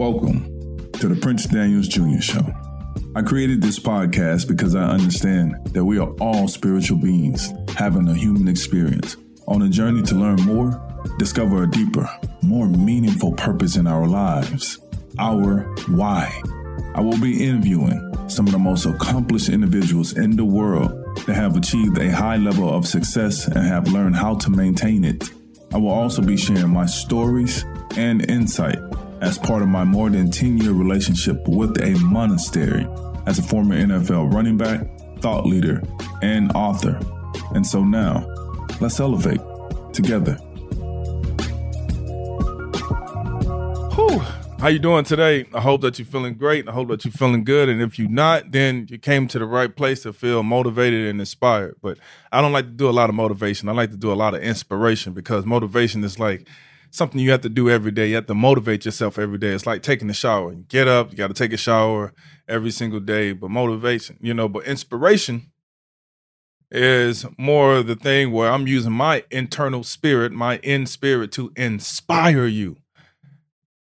Welcome to the Prince Daniels Jr. Show. I created this podcast because I understand that we are all spiritual beings having a human experience on a journey to learn more, discover a deeper, more meaningful purpose in our lives. Our why. I will be interviewing some of the most accomplished individuals in the world that have achieved a high level of success and have learned how to maintain it. I will also be sharing my stories and insight as part of my more than 10 year relationship with a monastery as a former NFL running back, thought leader, and author. And so now, let's elevate together. Whew. How you doing today? I hope that you're feeling great. I hope that you're feeling good. And if you're not, then you came to the right place to feel motivated and inspired. But I don't like to do a lot of motivation. I like to do a lot of inspiration because motivation is like something you have to do every day. You have to motivate yourself every day. It's like taking a shower. You get up, you got to take a shower every single day. But motivation, you know, but inspiration is more the thing where I'm using my internal spirit, my in spirit to inspire you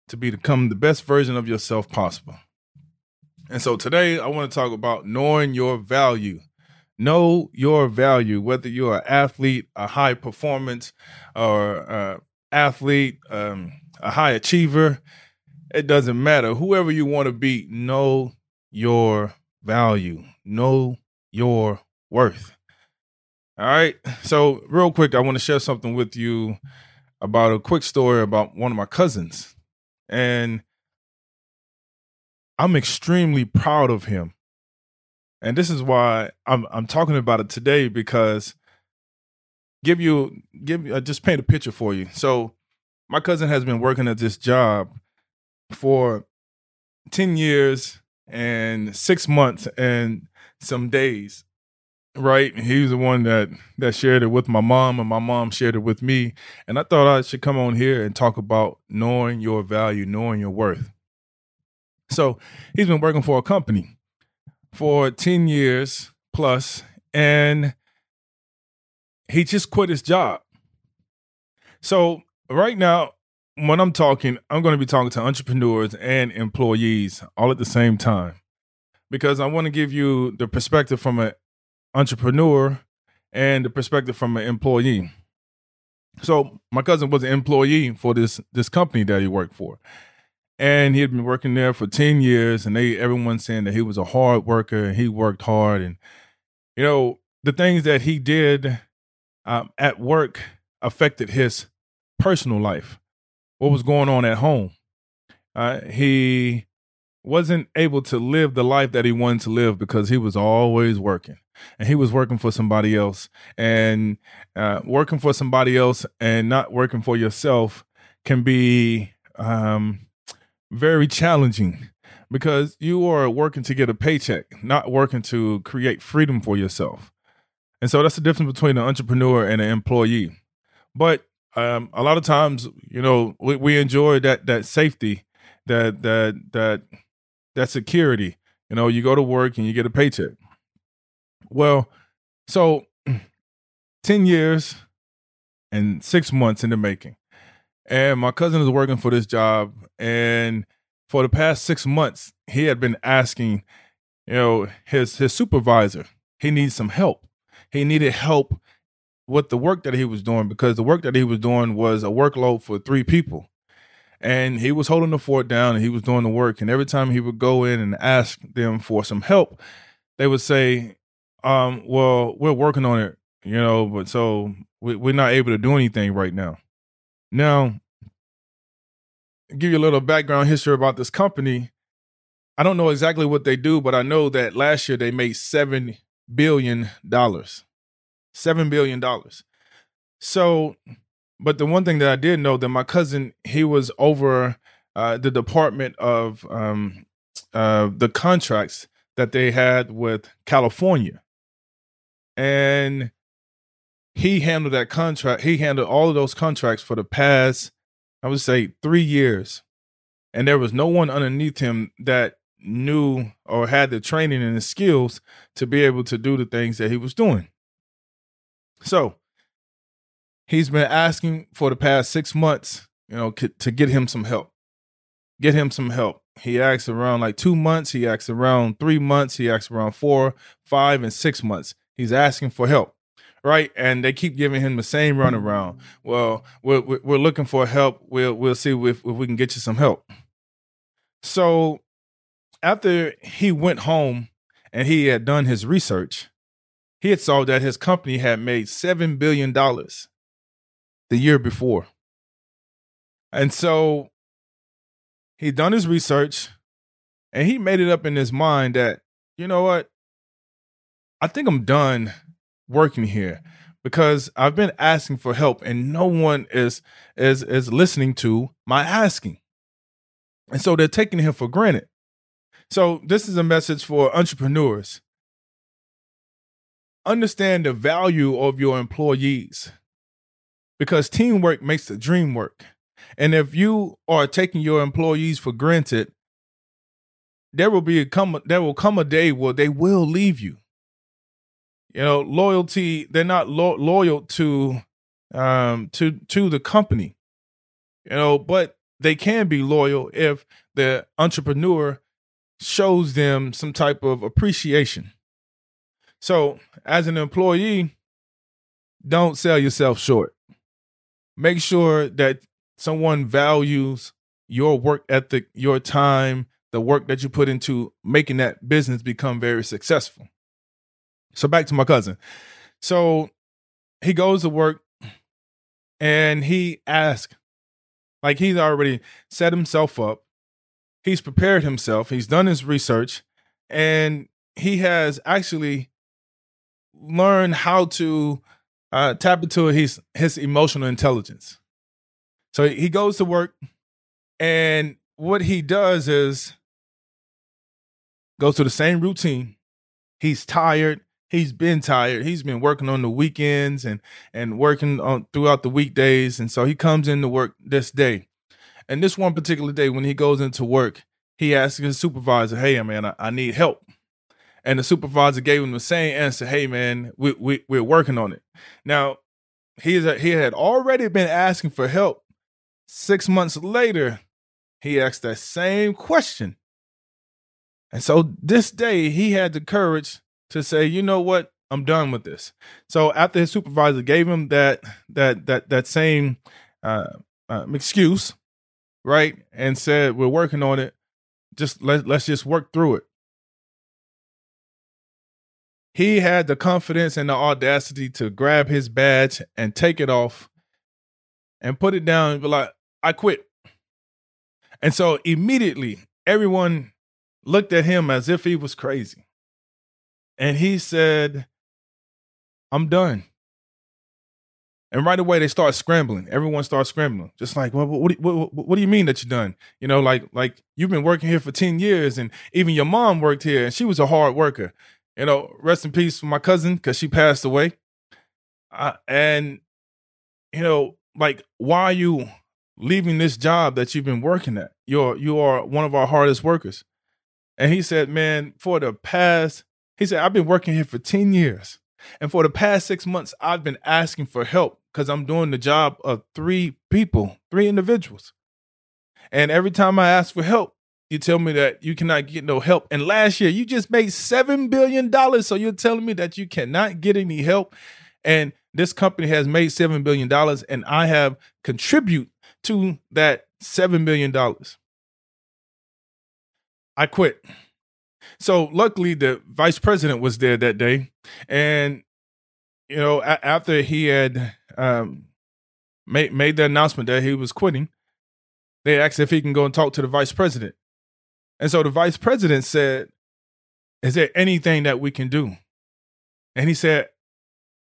to become the best version of yourself possible. And so today I want to talk about knowing your value. Know your value, whether you're an athlete, a high performance, or uh, athlete, um, a high achiever. It doesn't matter. Whoever you want to be, know your value, know your worth. All right. So, real quick, I want to share something with you about a quick story about one of my cousins. And I'm extremely proud of him. And this is why I'm I'm talking about it today because give you give uh, just paint a picture for you. So my cousin has been working at this job for 10 years and 6 months and some days. Right? He was the one that that shared it with my mom and my mom shared it with me. And I thought I should come on here and talk about knowing your value, knowing your worth. So, he's been working for a company for 10 years plus and he just quit his job. So right now, when I'm talking, I'm going to be talking to entrepreneurs and employees all at the same time because I want to give you the perspective from an entrepreneur and the perspective from an employee. So my cousin was an employee for this this company that he worked for. And he had been working there for 10 years and they everyone's saying that he was a hard worker and he worked hard and you know the things that he did um, at work affected his personal life, what was going on at home. Uh, he wasn't able to live the life that he wanted to live because he was always working and he was working for somebody else. And uh, working for somebody else and not working for yourself can be um, very challenging because you are working to get a paycheck not working to create freedom for yourself and so that's the difference between an entrepreneur and an employee. But um, a lot of times, you know, we, we enjoy that that safety, that that that that security. You know, you go to work and you get a paycheck. Well, so ten years and six months in the making, and my cousin is working for this job, and for the past six months, he had been asking, you know, his his supervisor, he needs some help he needed help with the work that he was doing because the work that he was doing was a workload for three people. And he was holding the fort down and he was doing the work. And every time he would go in and ask them for some help, they would say, um, well, we're working on it, you know, but so we, we're not able to do anything right now. Now, give you a little background history about this company. I don't know exactly what they do, but I know that last year they made seven billion dollars. Seven billion dollars. So, but the one thing that I did know that my cousin he was over uh, the department of um, uh, the contracts that they had with California, and he handled that contract. He handled all of those contracts for the past, I would say, three years, and there was no one underneath him that knew or had the training and the skills to be able to do the things that he was doing. So he's been asking for the past six months, you know, to get him some help. get him some help. He asks around like two months. He asks around three months. He asks around four, five, and six months. He's asking for help, right? And they keep giving him the same runaround. Well, we're we're looking for help. We'll we'll see if, if we can get you some help. So after he went home and he had done his research, he had saw that his company had made seven billion dollars the year before. And so he done his research and he made it up in his mind that, you know what? I think I'm done working here because I've been asking for help and no one is is is listening to my asking. And so they're taking him for granted. So this is a message for entrepreneurs. Understand the value of your employees because teamwork makes the dream work. And if you are taking your employees for granted, there will be a come there will come a day where they will leave you you know loyalty they're not lo- loyal to um to to the company you know but they can be loyal if the entrepreneur shows them some type of appreciation so as an employee don't sell yourself short make sure that someone values your work ethic your time the work that you put into making that business become very successful so back to my cousin. So he goes to work and he asks, like he's already set himself up. He's prepared himself. He's done his research and he has actually learned how to uh, tap into his his emotional intelligence. So he goes to work and what he does is goes to the same routine. He's tired he's been tired. He's been working on the weekends and and working on throughout the weekdays, and so he comes into work this day. And this one particular day, when he goes into work, he asks his supervisor, "Hey, man, I, I need help." And the supervisor gave him the same answer, "Hey, man, we, we we're working on it." Now, he's a, he had already been asking for help. Six months later, he asked that same question. And so this day, he had the courage to say, you know what, I'm done with this. So after his supervisor gave him that that that that same uh, uh, excuse, right, and said we're working on it, just let let's just work through it. He had the confidence and the audacity to grab his badge and take it off and put it down and be like, I quit. And so immediately everyone looked at him as if he was crazy. And he said, I'm done. And right away they start scrambling. Everyone starts scrambling, just like, well, what, what, what, do you mean that you're done? You know, like like you've been working here for ten years, and even your mom worked here, and she was a hard worker. You know, rest in peace for my cousin because she passed away. Uh, and you know, like, why are you leaving this job that you've been working at? You're you are one of our hardest workers. And he said, man, for the past he said, I've been working here for 10 years. And for the past six months, I've been asking for help because I'm doing the job of three people, three individuals. And every time I ask for help, you tell me that you cannot get no help. And last year, you just made $7 billion. So you're telling me that you cannot get any help. And this company has made $7 billion, and I have contribute to that $7 billion. I quit. So luckily, the vice president was there that day, and you know, a- after he had um, made made the announcement that he was quitting, they asked if he can go and talk to the vice president. And so the vice president said, "Is there anything that we can do?" And he said,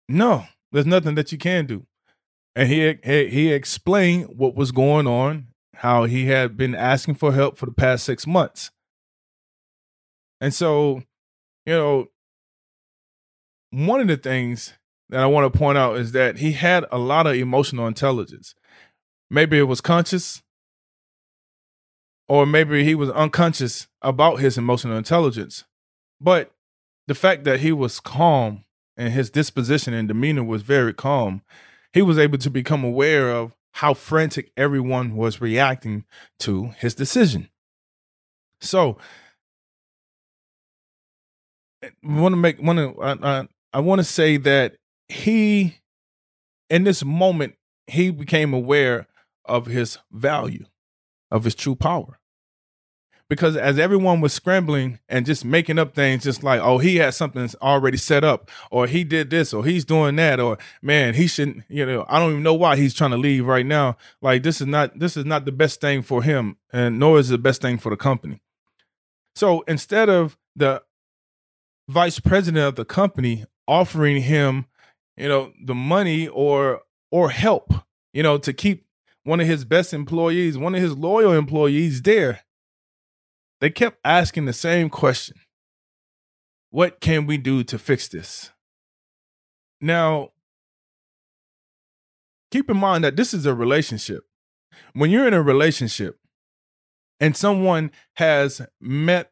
"No, there's nothing that you can do." And he he, he explained what was going on, how he had been asking for help for the past six months and so, you know, one of the things that I want to point out is that he had a lot of emotional intelligence. Maybe it was conscious, or maybe he was unconscious about his emotional intelligence. But the fact that he was calm and his disposition and demeanor was very calm, he was able to become aware of how frantic everyone was reacting to his decision. So, want to make want to uh, I want to say that he in this moment he became aware of his value of his true power. Because as everyone was scrambling and just making up things just like oh he has something already set up or he did this or he's doing that or man he shouldn't you know i don't even know why he's trying to leave right now. Like this is not this is not the best thing for him and nor is it the best thing for the company. So instead of the vice president of the company offering him you know the money or or help you know to keep one of his best employees one of his loyal employees there they kept asking the same question What can we do to fix this? Now, keep in mind that this is a relationship. When you're in a relationship and someone has met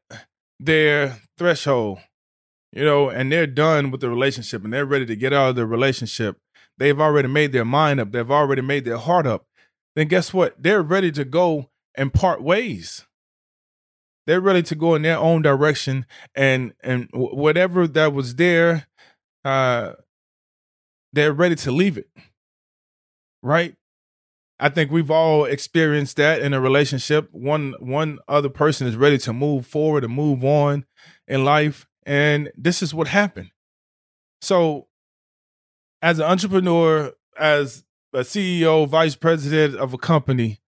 their threshold, you know, and they're done with the relationship and they're ready to get out of the relationship, they've already made their mind up, they've already made their heart up, then guess what? They're ready to go and part ways. They're ready to go in their own direction and and whatever that was there uh they're ready to leave it. Right? I think we've all experienced that in a relationship. One one other person is ready to move forward and move on in life and this is what happened. So as an entrepreneur as a ceo vice president of a company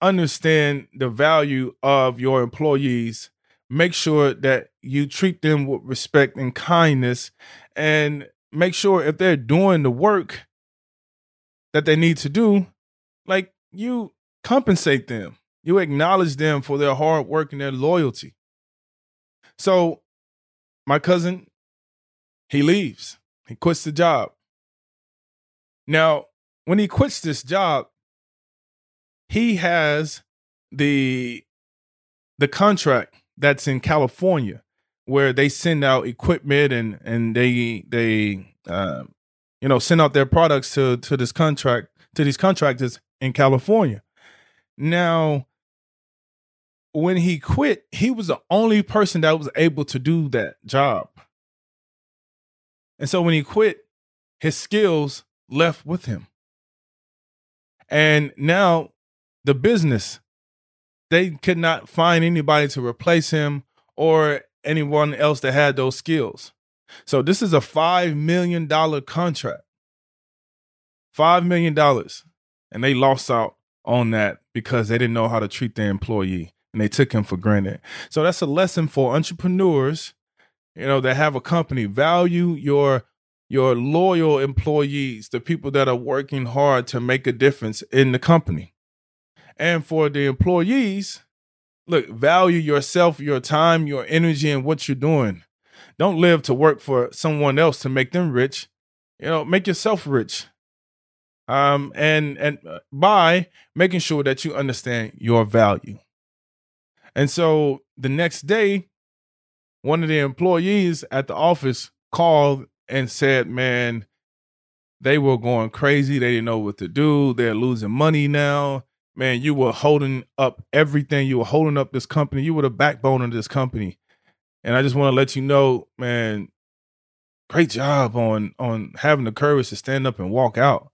understand the value of your employees. Make sure that you treat them with respect and kindness and make sure if they're doing the work that they need to do like you compensate them. You acknowledge them for their hard work and their loyalty. So my cousin he leaves he quits the job now when he quits this job he has the the contract that's in California where they send out equipment and and they they uh, you know send out their products to to this contract to these contractors in California. Now, when he quit, he was the only person that was able to do that job. And so when he quit, his skills left with him. And now the business. They could not find anybody to replace him or anyone else that had those skills. So this is a $5 million contract. $5 million. And they lost out on that because they didn't know how to treat their employee and they took him for granted. So that's a lesson for entrepreneurs, you know, that have a company. Value your your loyal employees, the people that are working hard to make a difference in the company. And for the employees, look, value yourself, your time, your energy, and what you're doing. Don't live to work for someone else to make them rich. You know, make yourself rich. Um, and and uh, by making sure that you understand your value. And so the next day, one of the employees at the office called and said, "Man, they were going crazy. They didn't know what to do. They're losing money now man, you were holding up everything. You were holding up this company. You were the backbone of this company. And I just want to let you know, man, great job on on having the courage to stand up and walk out.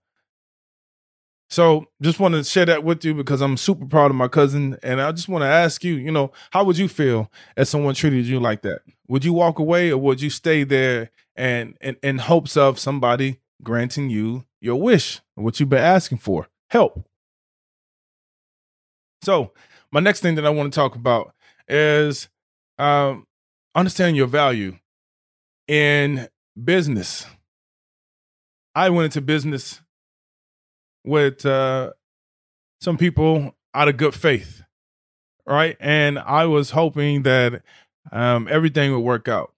So just want to share that with you because I'm super proud of my cousin. And I just want to ask you, you know, how would you feel if someone treated you like that? Would you walk away or would you stay there and in, in hopes of somebody granting you your wish, what you've been asking for? Help. So, my next thing that I want to talk about is um, understanding your value in business. I went into business with uh, some people out of good faith, right? And I was hoping that um, everything would work out.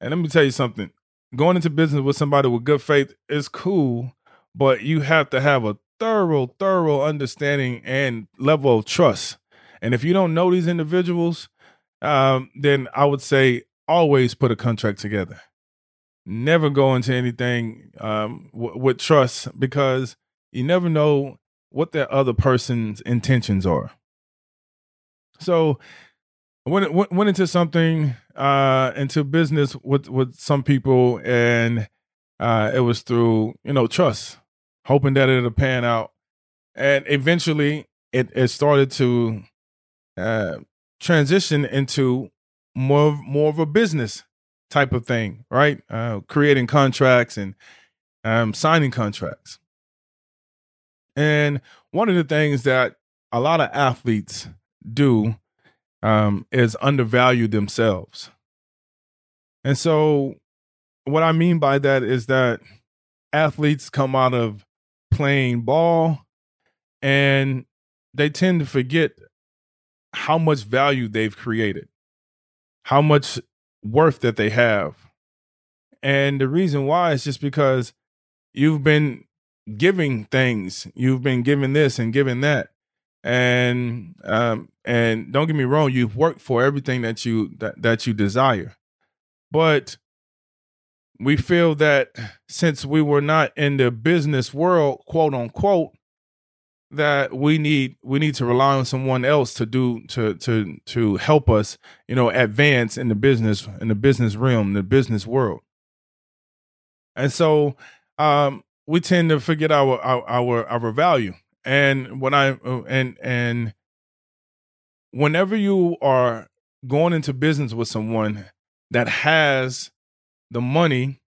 And let me tell you something going into business with somebody with good faith is cool, but you have to have a thorough, thorough understanding and level of trust. And if you don't know these individuals, um, then I would say always put a contract together. Never go into anything um, w- with trust because you never know what that other person's intentions are. So went went, went into something uh into business with with some people and uh it was through you know trust hoping that it'll pan out. And eventually it it started to uh transition into more of, more of a business type of thing right? Uh creating contracts and um signing contracts and one of the things that a lot of athletes do um, is undervalue themselves. And so, what I mean by that is that athletes come out of playing ball and they tend to forget how much value they've created, how much worth that they have. And the reason why is just because you've been giving things, you've been given this and given that. And um, and don't get me wrong, you've worked for everything that you that, that you desire, but we feel that since we were not in the business world, quote unquote, that we need we need to rely on someone else to do to to to help us, you know, advance in the business in the business realm, the business world. And so um we tend to forget our our our, our value. And when I uh, and and whenever you are going into business with someone that has the money,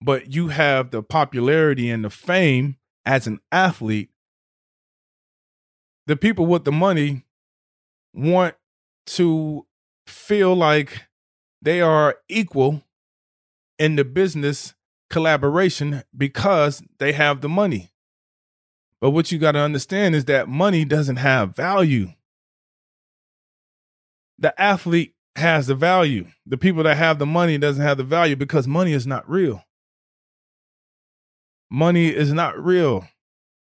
but you have the popularity and the fame as an athlete, the people with the money want to feel like they are equal in the business collaboration because they have the money. But what you got to understand is that money doesn't have value. The athlete has the value. The people that have the money doesn't have the value because money is not real. Money is not real.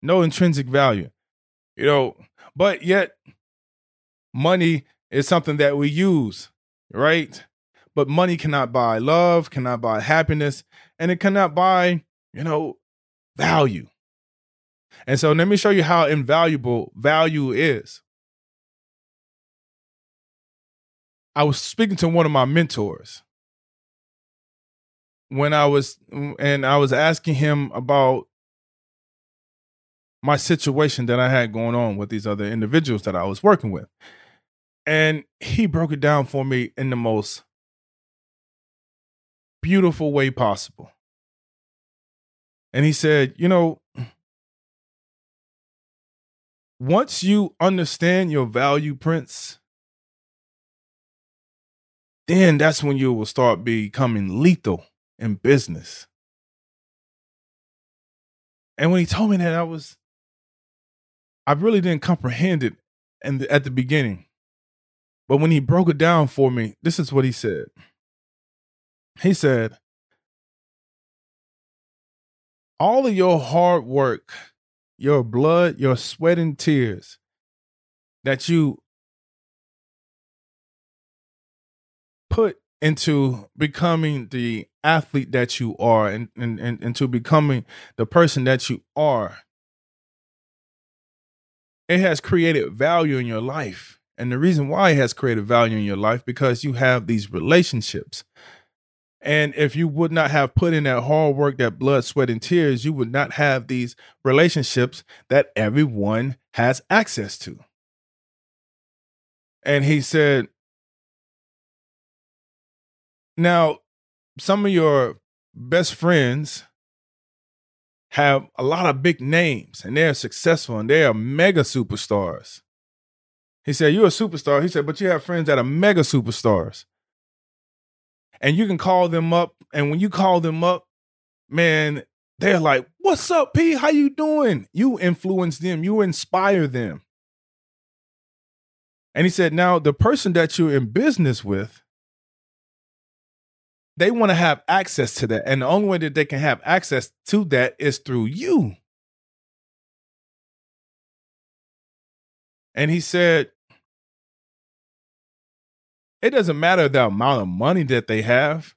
No intrinsic value. You know, but yet money is something that we use, right? But money cannot buy love, cannot buy happiness, and it cannot buy, you know, value. And so let me show you how invaluable value is. I was speaking to one of my mentors when I was, and I was asking him about my situation that I had going on with these other individuals that I was working with. And he broke it down for me in the most beautiful way possible. And he said, You know, once you understand your value, Prince, then that's when you will start becoming lethal in business. And when he told me that, I was, I really didn't comprehend it and at the beginning. But when he broke it down for me, this is what he said. He said, All of your hard work your blood, your sweat and tears that you put into becoming the athlete that you are and, and, and into becoming the person that you are it has created value in your life. And the reason why it has created value in your life because you have these relationships and if you would not have put in that hard work, that blood, sweat, and tears, you would not have these relationships that everyone has access to. And he said, Now, some of your best friends have a lot of big names and they're successful and they are mega superstars. He said, You're a superstar. He said, But you have friends that are mega superstars and you can call them up. And when you call them up, man, they're like, "What's up, P? How you doing?" You influence them. You inspire them. And he said, "Now the person that you're in business with." They want to have access to that. And the only way that they can have access to that is through you. And he said, it doesn't matter the amount of money that they have.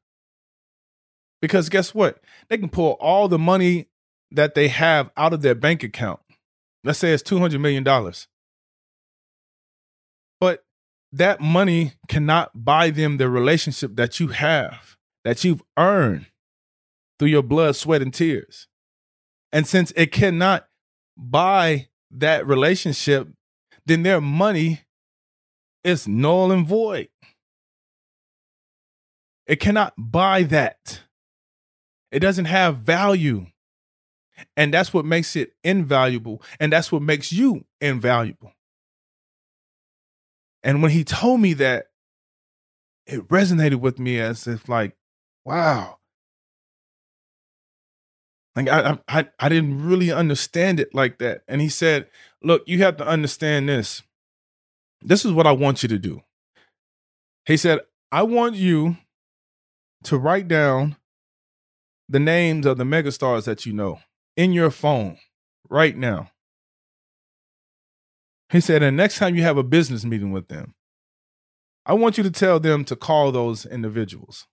Because guess what? They can pull all the money that they have out of their bank account Let's say it's $200 million. But that money cannot buy them the relationship that you have, that you've earned through your blood, sweat, and tears. And since it cannot buy that relationship, then their money is null and void. It cannot buy that. It doesn't have value. And that's what makes it invaluable. And that's what makes you invaluable. And when he told me that, it resonated with me as if, like, wow. Like I, I I didn't really understand it like that. And he said, look, you have to understand this. This is what I want you to do. He said, I want you to write down the names of the megastars that you know in your phone right now. He said, and next time you have a business meeting with them, I want you to tell them to call those individuals.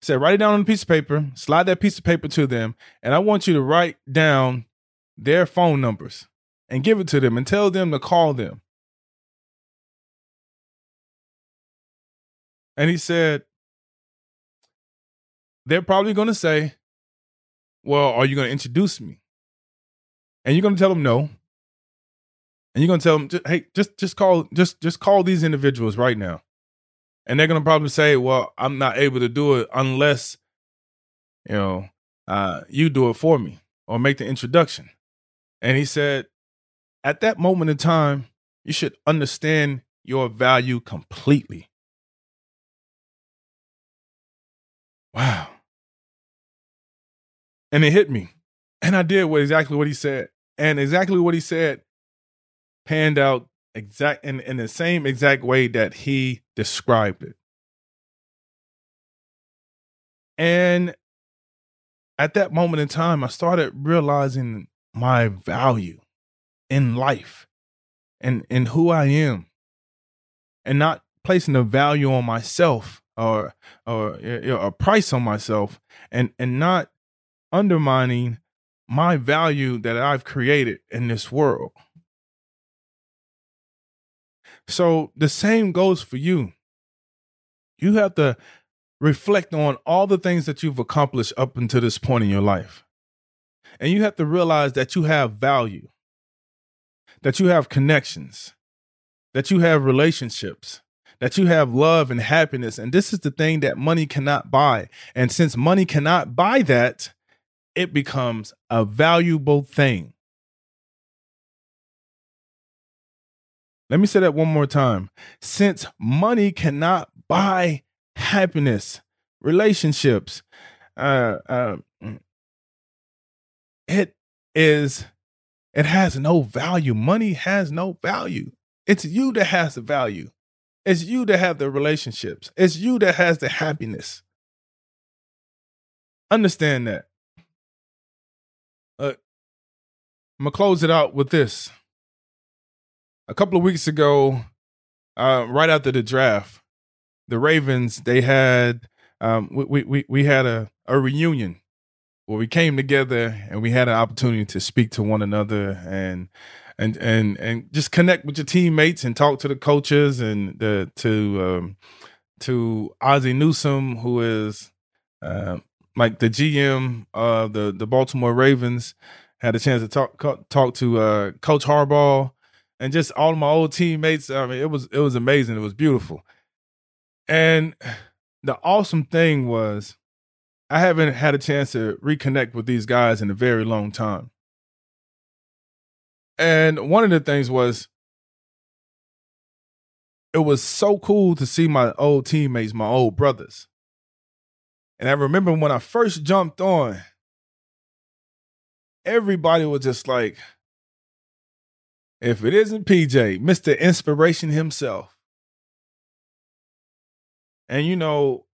He said, write it down on a piece of paper, slide that piece of paper to them, and I want you to write down their phone numbers and give it to them and tell them to call them. And he said, they're probably going to say, Well, are you going to introduce me? And you're going to tell them no. And you're going to tell them, Hey, just, just call, just, just call these individuals right now. And they're going to probably say, Well, I'm not able to do it unless, you know, uh, you do it for me or make the introduction. And he said, At that moment in time, you should understand your value completely. Wow. And it hit me. And I did what exactly what he said. And exactly what he said panned out exact in, in the same exact way that he described it. And at that moment in time, I started realizing my value in life and, and who I am and not placing a value on myself or or you a price on myself and and not undermining my value that I've created in this world. So the same goes for you. You have to reflect on all the things that you've accomplished up until this point in your life. And you have to realize that you have value, that you have connections, that you have relationships, that you have love and happiness. And this is the thing that money cannot buy. And since money cannot buy that, it becomes a valuable thing. Let me say that one more time. Since money cannot buy happiness, relationships, uh, uh, it is, it has no value. Money has no value. It's you that has the value. It's you that have the relationships. It's you that has the happiness. Understand that. Uh, I'm gonna close it out with this. A couple of weeks ago, uh, right after the draft, the Ravens they had um, we we we had a a reunion where we came together and we had an opportunity to speak to one another and and and and just connect with your teammates and talk to the coaches and the to um, to Ozzie Newsome, who is uh, like the GM of the the Baltimore Ravens. Had a chance to talk talk to uh, Coach Harbaugh and just all my old teammates. I mean, it was it was amazing. It was beautiful. And the awesome thing was I haven't had a chance to reconnect with these guys in a very long time. And one of the things was it was so cool to see my old teammates, my old brothers. And I remember when I first jumped on, everybody was just like, if it isn't PJ, Mr. Inspiration himself. And you know,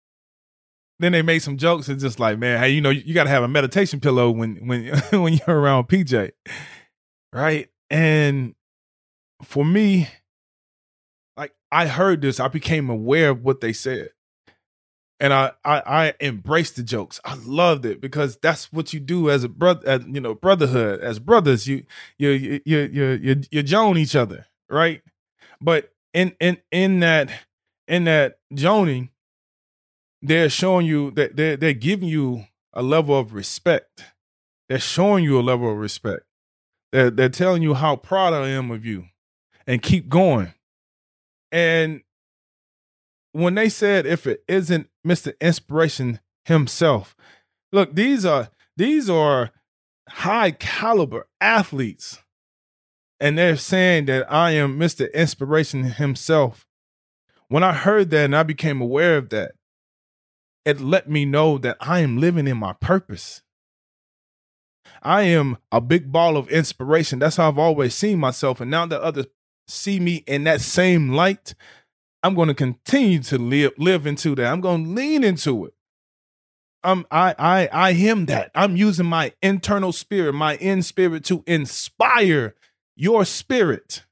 then they made some jokes and just like, man, hey, you know, you, you got to have a meditation pillow when when when you're around PJ, right? And for me, like I heard this, I became aware of what they said. And I, I I embraced the jokes. I loved it because that's what you do as a brother, as, you know, brotherhood. As brothers, you you you you you you, you joan each other, right? But in in in that in that joning, they're showing you that they're they're giving you a level of respect. They're showing you a level of respect. They're they're telling you how proud I am of you, and keep going. And when they said if it isn't Mr. Inspiration himself, look, these are these are high caliber athletes. And they're saying that I am Mr. Inspiration himself. When I heard that and I became aware of that, it let me know that I am living in my purpose. I am a big ball of inspiration. That's how I've always seen myself. And now that others see me in that same light, I'm going to continue to live live into that. I'm going to lean into it. I'm I I I am that. I'm using my internal spirit, my in spirit to inspire your spirit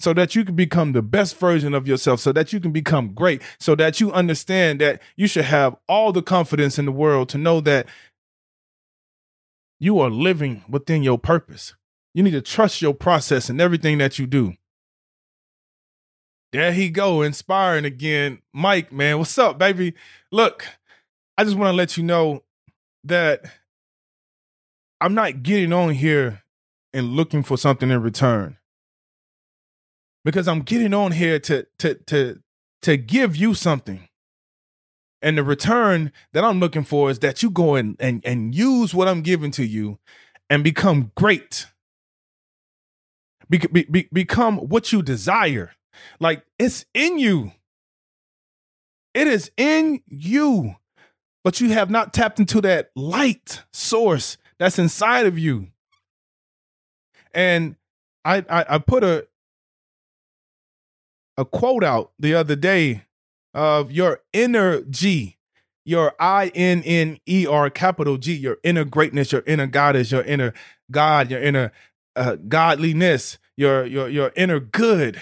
so that you can become the best version of yourself, so that you can become great, so that you understand that you should have all the confidence in the world to know that you are living within your purpose. You need to trust your process and everything that you do. There he go, inspiring again. Mike, man, what's up, baby? Look, I just want to let you know that I'm not getting on here and looking for something in return. Because I'm getting on here to to to to give you something. And the return that I'm looking for is that you go and and, and use what I'm giving to you and become great. Be, be, become what you desire. Like it's in you. It is in you. But you have not tapped into that light source that's inside of you. And I, I, I put a a quote out the other day of your inner G, your I N N E R capital G, your inner greatness, your inner goddess, your inner God, your inner uh, godliness, your your your inner good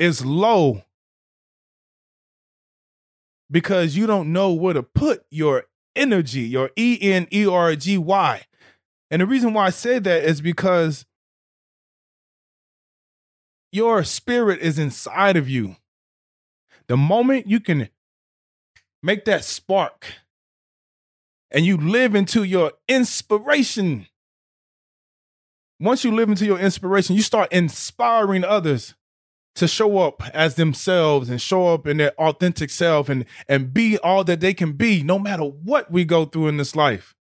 is low because you don't know where to put your energy, your E N E R G Y. And the reason why I say that is because your spirit is inside of you. The moment you can make that spark and you live into your inspiration, once you live into your inspiration, you start inspiring others to show up as themselves and show up in their authentic self and and be all that they can be no matter what we go through in this life.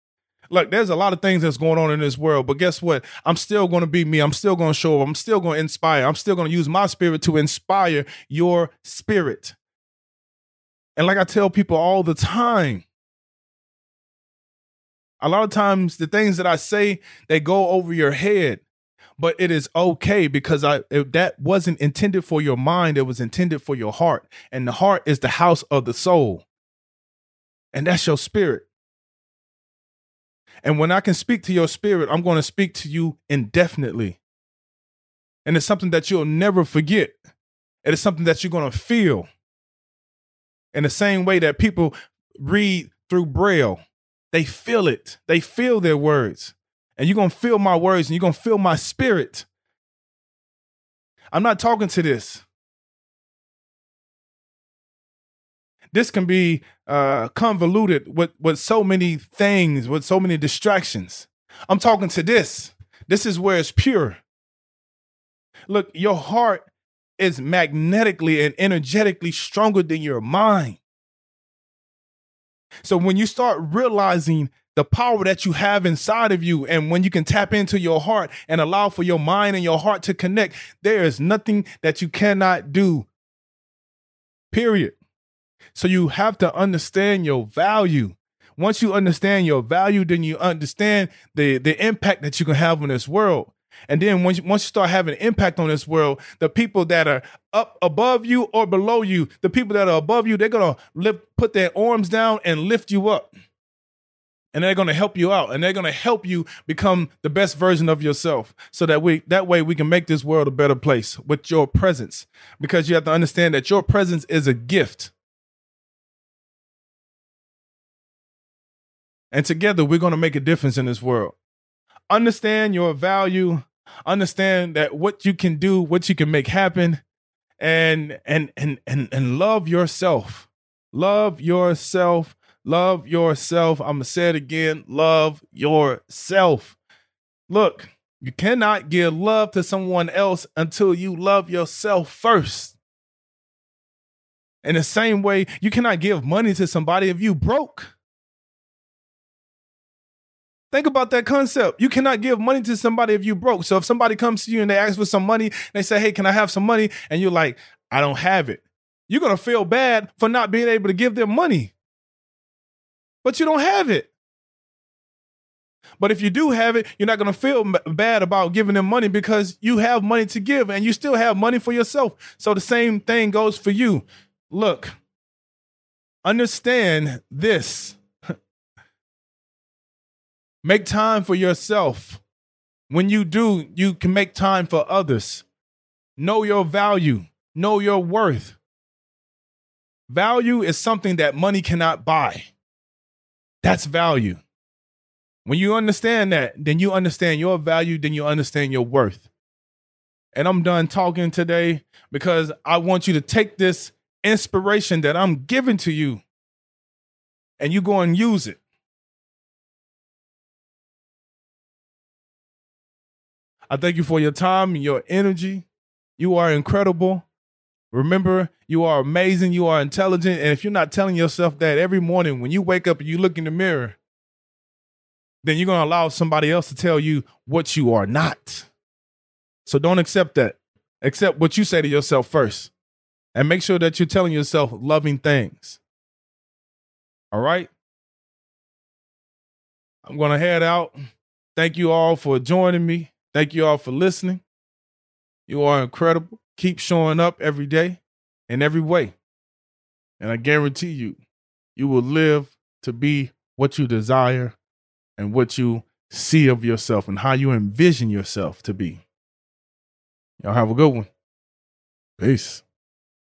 Look there's a lot of things that's going on in this world but guess what? I'm still going to be me. I'm still going to show up. I'm still going to inspire. I'm still going to use my spirit to inspire your spirit. And like i tell people all the time a lot of times the things that i say they go over your head but it is okay because I that wasn't intended for your mind, it was intended for your heart. And the heart is the house of the soul. And that's your spirit. And when I can speak to your spirit, I'm going to speak to you indefinitely. And it's something that you'll never forget. It is something that you're going to feel. In the same way that people read through Braille, they feel it, they feel their words and you're going to feel my words and you're going to feel my spirit. I'm not talking to this. This can be uh, convoluted with, with so many things, with so many distractions. I'm talking to this. This is where it's pure. Look, your heart is magnetically and energetically stronger than your mind. So when you start realizing the power that you have inside of you. And when you can tap into your heart and allow for your mind and your heart to connect, there is nothing that you cannot do. Period. So you have to understand your value. Once you understand your value, then you understand the, the impact that you can have on this world. And then once you, once you start having impact on this world, the people that are up above you or below you, the people that are above you, they're gonna lift, put their arms down and lift you up and they're going to help you out and they're going to help you become the best version of yourself so that we that way we can make this world a better place with your presence because you have to understand that your presence is a gift And together we're going to make a difference in this world. Understand your value, understand that what you can do, what you can make happen, and and and and and love yourself. Love yourself. Love yourself. I'm going to say it again. Love yourself. Look, you cannot give love to someone else until you love yourself first. In the same way, you cannot give money to somebody if you broke. Think about that concept. You cannot give money to somebody if you broke. So if somebody comes to you and they ask for some money, they say, "Hey, can I have some money?" and you're like, "I don't have it." You're going to feel bad for not being able to give them money. But you don't have it. But if you do have it, you're not going to feel bad about giving them money because you have money to give and you still have money for yourself. So the same thing goes for you. Look, understand this. make time for yourself. When you do, you can make time for others. Know your value, know your worth. Value is something that money cannot buy. That's value. When you understand that, then you understand your value, then you understand your worth. And I'm done talking today because I want you to take this inspiration that I'm giving to you and you go and use it. I thank you for your time and your energy. You are incredible. Remember, you are amazing, you are intelligent. And if you're not telling yourself that every morning when you wake up and you look in the mirror, then you're going to allow somebody else to tell you what you are not. So don't accept that. Accept what you say to yourself first and make sure that you're telling yourself loving things. All right? I'm going to head out. Thank you all for joining me. Thank you all for listening. You are incredible. Keep showing up every day in every way. And I guarantee you, you will live to be what you desire and what you see of yourself and how you envision yourself to be. Y'all have a good one. Peace.